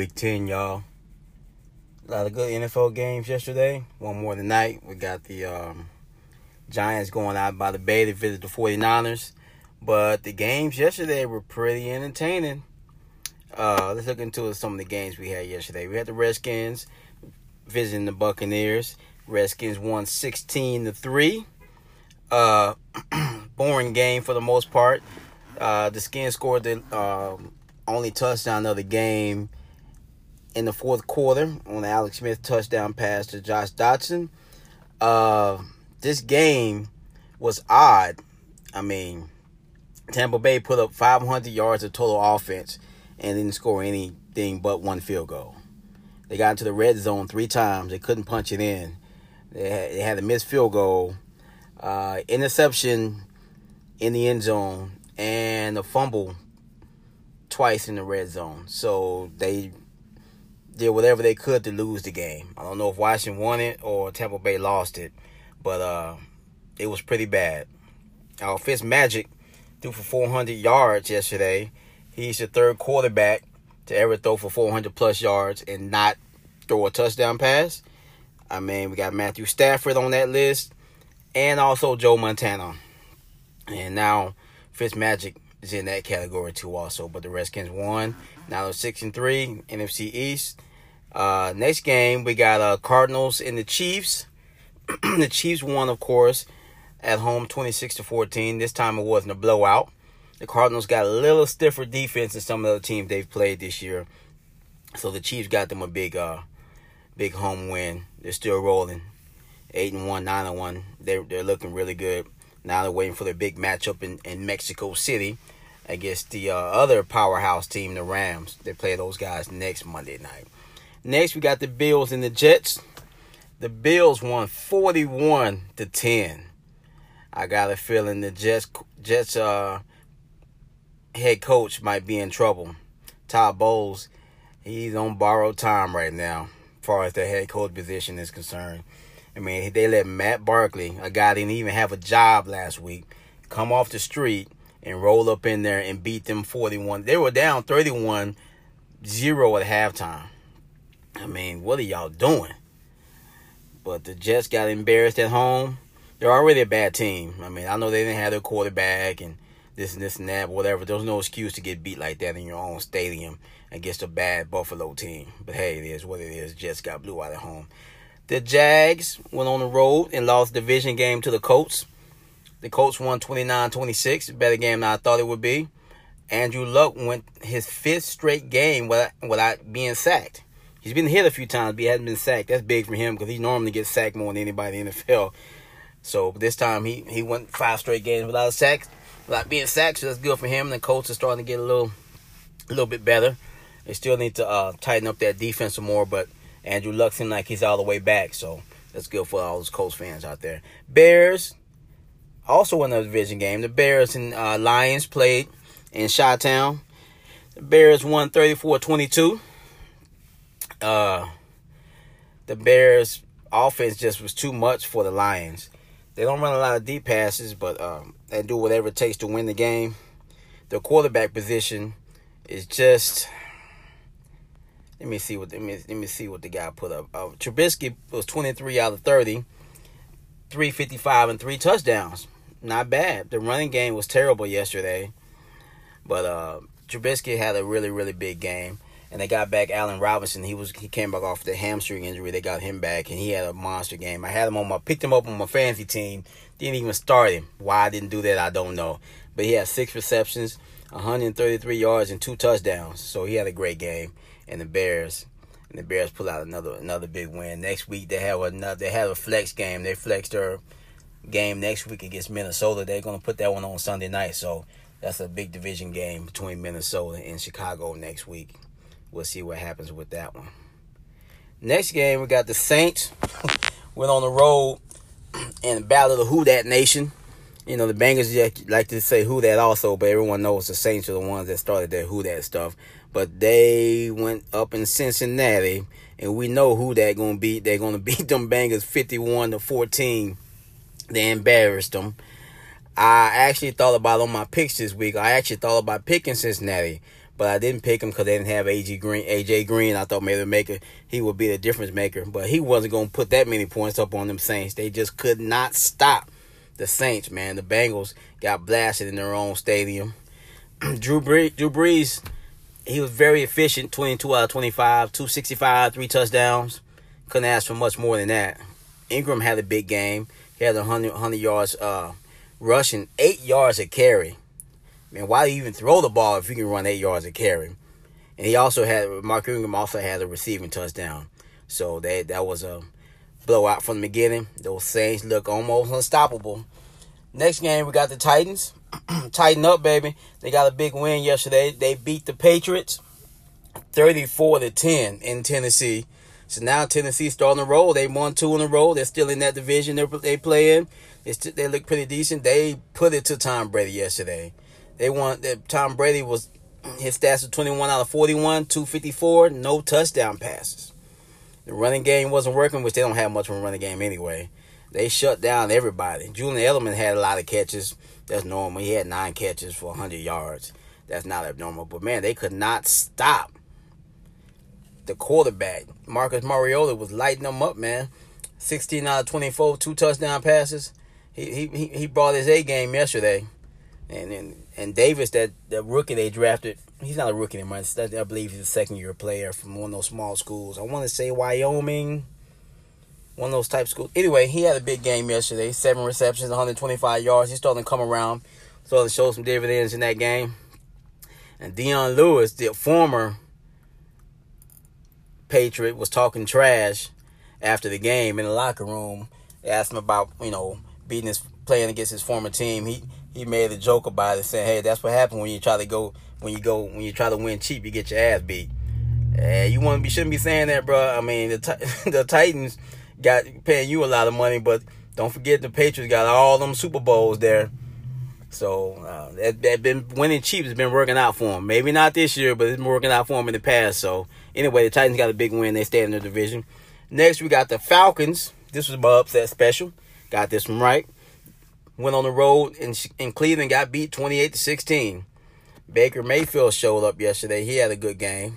Week 10, y'all. A lot of good NFL games yesterday. One more tonight. We got the um, Giants going out by the Bay to visit the 49ers. But the games yesterday were pretty entertaining. Uh, let's look into some of the games we had yesterday. We had the Redskins visiting the Buccaneers. Redskins won 16 to 3. Uh, boring game for the most part. Uh, the Skins scored the uh, only touchdown of the game in the fourth quarter on Alex Smith touchdown pass to Josh Doctson. Uh, this game was odd. I mean, Tampa Bay put up 500 yards of total offense and didn't score anything but one field goal. They got into the red zone three times. They couldn't punch it in. They had, they had a missed field goal, uh, interception in the end zone, and a fumble twice in the red zone. So they did whatever they could to lose the game. I don't know if Washington won it or Tampa Bay lost it, but uh, it was pretty bad. Uh, Fitz Magic threw for 400 yards yesterday. He's the third quarterback to ever throw for 400 plus yards and not throw a touchdown pass. I mean, we got Matthew Stafford on that list and also Joe Montana. And now Fitzmagic is in that category too also. But the Redskins won. Now they're 6 and 3, NFC East. Uh, next game, we got uh, Cardinals and the Chiefs. the Chiefs won, of course, at home 26 to 14. This time it wasn't a blowout. The Cardinals got a little stiffer defense than some of the teams they've played this year. So the Chiefs got them a big uh big home win. They're still rolling. Eight and one, nine and one. They're they're looking really good. Now they're waiting for their big matchup in, in Mexico City against the uh, other powerhouse team, the Rams. They play those guys next Monday night. Next, we got the Bills and the Jets. The Bills won 41 to 10. I got a feeling the Jets Jets uh, head coach might be in trouble. Todd Bowles, he's on borrowed time right now, as far as the head coach position is concerned. I mean, they let Matt Barkley, a guy didn't even have a job last week, come off the street and roll up in there and beat them 41. They were down 31 0 at halftime. I mean, what are y'all doing? But the Jets got embarrassed at home. They're already a bad team. I mean, I know they didn't have their quarterback and this and this and that, whatever. There's no excuse to get beat like that in your own stadium against a bad Buffalo team. But hey, it is what it is. Jets got blew out at home. The Jags went on the road and lost division game to the Colts. The Colts won 29-26, better game than I thought it would be. Andrew Luck went his fifth straight game without, without being sacked. He's been hit a few times, but he hasn't been sacked. That's big for him because he normally gets sacked more than anybody in the NFL. So this time he, he went five straight games without a sack, without being sacked. So that's good for him. And the Colts are starting to get a little, a little bit better. They still need to uh, tighten up that defense some more, but Andrew Luck seems like he's all the way back. So that's good for all those Colts fans out there. Bears, also in the division game. The Bears and uh, Lions played in Chi-Town. The Bears won 34-22. Uh, the Bears offense just was too much for the Lions. They don't run a lot of deep passes, but um, they do whatever it takes to win the game. The quarterback position is just. Let me see what let me let me see what the guy put up. Uh, Trubisky was 23 out of 30, 355 and three touchdowns. Not bad. The running game was terrible yesterday, but uh, Trubisky had a really really big game and they got back Allen Robinson. He was he came back off the hamstring injury. They got him back, and he had a monster game. I had him on my picked him up on my fantasy team. Didn't even start him. Why I didn't do that, I don't know. But he had six receptions, 133 yards, and two touchdowns. So he had a great game. And the Bears, and the Bears pull out another another big win. Next week they have another. They have a flex game. They flexed their game next week against Minnesota. They're gonna put that one on Sunday night. So that's a big division game between Minnesota and Chicago next week we'll see what happens with that one. Next game, we got the Saints. Went on the road and battled the Who That Nation. You know, the bangers like to say Who that also, but everyone knows the Saints are the ones that started that Who that stuff. But they went up in Cincinnati, and we know who going to beat. They're to beat them bangers 51 to 14. They embarrassed them. I actually thought about on my picks this week. I actually thought about picking Cincinnati but I didn't pick him because they didn't have AJ Green. AJ Green, I thought maybe maker he would be the difference maker, but he wasn't to put that many points up on them Saints. They just could not stop the Saints, man. The Bengals got blasted in their own stadium. Drew Brees, Drew Brees, he was very efficient, 22 out of 25, 265, three touchdowns. Couldn't ask for much more than that. Ingram had a big game. He had 100, 100 yards uh, rushing, eight yards a carry. Man, why do you even throw the ball if you can run eight yards a carry? And he also had Mark Ingram also had a receiving touchdown. So that that was a blowout from the beginning. Those Saints look almost unstoppable. Next game we got the Titans. Tighten up, baby. They got a big win yesterday. They beat the Patriots 34 to 10 in Tennessee. So now Tennessee starting to roll. They won two in a row. They're still in that division they they play in. It's, they look pretty decent. They put it to Tom Brady yesterday. They won. Tom Brady was his stats are 21 out of 41, 254, no touchdown passes. The running game wasn't working, which they don't have much of a running game anyway. They shut down everybody. Julian Edelman had a lot of catches. That's normal. He had nine catches for 100 yards. That's not abnormal. But man, they could not stop the quarterback. Marcus Mariota was lighting them up, man. 16 out of 24, two touchdown passes. He he he brought his A game yesterday. And and, and Davis, that the rookie they drafted, he's not a rookie anymore. I believe he's a second year player from one of those small schools. I want to say Wyoming, one of those type schools. Anyway, he had a big game yesterday. Seven receptions, 125 yards. He's starting to come around. Starting to show some dividends in that game. And Dion Lewis, the former Patriot, was talking trash after the game in the locker room. They asked him about, you know, beating his playing against his former team. He he made a joke about it, saying, "Hey, that's what happened when you try to go when you go when you try to win cheap, you get your ass beat." Uh, you want be shouldn't be saying that, bro. I mean, the the Titans got paying you a lot of money, but don't forget the Patriots got all them Super Bowls there. So uh, that that been winning cheap has been working out for them. Maybe not this year, but it's been working out for them in the past. So anyway, the Titans got a big win. They stay in their division. Next, we got the Falcons. This was my upset special. Got this one right. Went on the road in in Cleveland, got beat twenty eight to sixteen. Baker Mayfield showed up yesterday. He had a good game.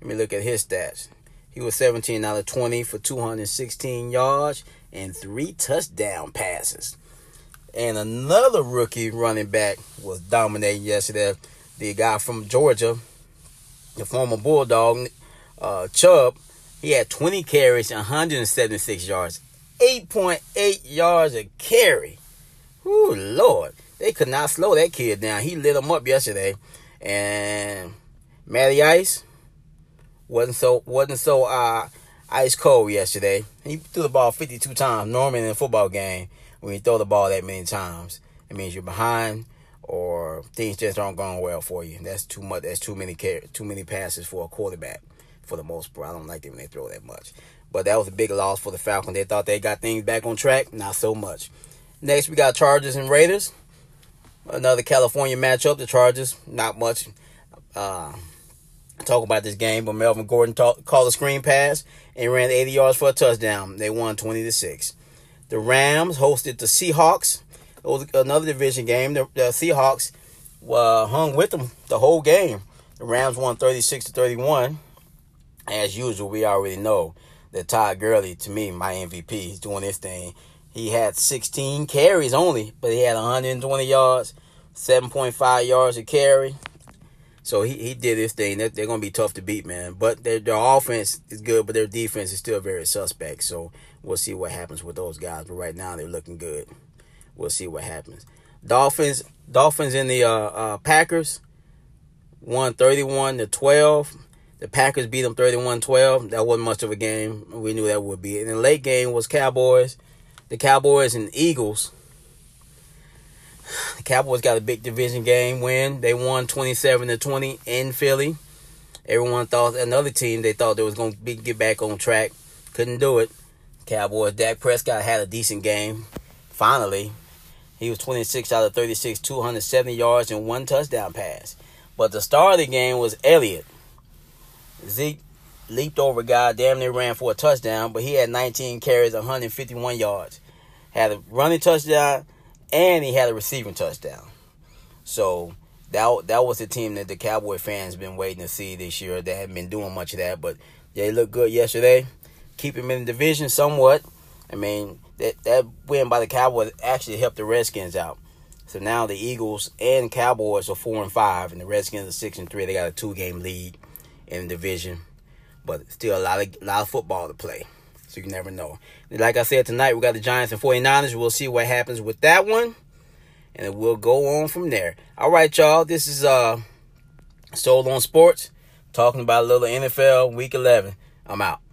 Let me look at his stats. He was 17 out of 20 for 216 yards and three touchdown passes. And another rookie running back was dominating yesterday. The guy from Georgia, the former Bulldog, uh, Chubb, he had 20 carries, 176 yards, 8.8 yards a carry. Ooh, Lord. They could not slow that kid down. He lit him up yesterday. And Matty Ice wasn't so wasn't so uh, ice cold yesterday. He threw the ball 52 times. Normally in a football game, when you throw the ball that many times, it means you're behind or things just aren't going well for you. That's too much. That's too many care, too many passes for a quarterback. For the most part, I don't like them when they throw that much. But that was a big loss for the Falcons. They thought they got things back on track. Not so much. Next, we got Chargers and Raiders. Another California matchup. The Chargers, not much. Uh, talk about this game, but Melvin Gordon talk, called a screen pass and ran 80 yards for a touchdown. They won 20 to six. The Rams hosted the Seahawks. It was another division game. The, the Seahawks uh, hung with them the whole game. The Rams won 36 to 31. As usual, we already know that Todd Gurley, to me, my MVP, he's doing this thing. He had 16 carries only, but he had 120 yards, 7.5 yards a carry. So he, he did his thing. They're, they're going to be tough to beat, man. But their, their offense is good, but their defense is still very suspect. So we'll see what happens with those guys. But right now, they're looking good. We'll see what happens. Dolphins, Dolphins in the uh, uh, Packers won 31 to 12. The Packers beat them 31-12. That wasn't much of a game. We knew that would be. And the late game was Cowboys. The Cowboys and Eagles the Cowboys got a big division game win. They won 27 to 20 in Philly. Everyone thought another team they thought they was going to get back on track. Couldn't do it. Cowboys, Dak Prescott had a decent game. Finally, he was 26 out of 36, 270 yards and one touchdown pass. But the star of the game was Elliott. Zeke leaped over a guy, damn near ran for a touchdown, but he had 19 carries, 151 yards. Had a running touchdown, and he had a receiving touchdown. So that that was the team that the Cowboy fans been waiting to see this year. They haven't been doing much of that, but they looked good yesterday. Keep them in the division somewhat. I mean, that that win by the Cowboys actually helped the Redskins out. So now the Eagles and Cowboys are four and five, and the Redskins are six and three. They got a two game lead in the division, but still a lot of a lot of football to play. So you never know. Like I said tonight, we got the Giants and 49ers. We'll see what happens with that one. And we'll go on from there. All right, y'all. This is uh Sold on Sports, talking about a little NFL week 11. I'm out.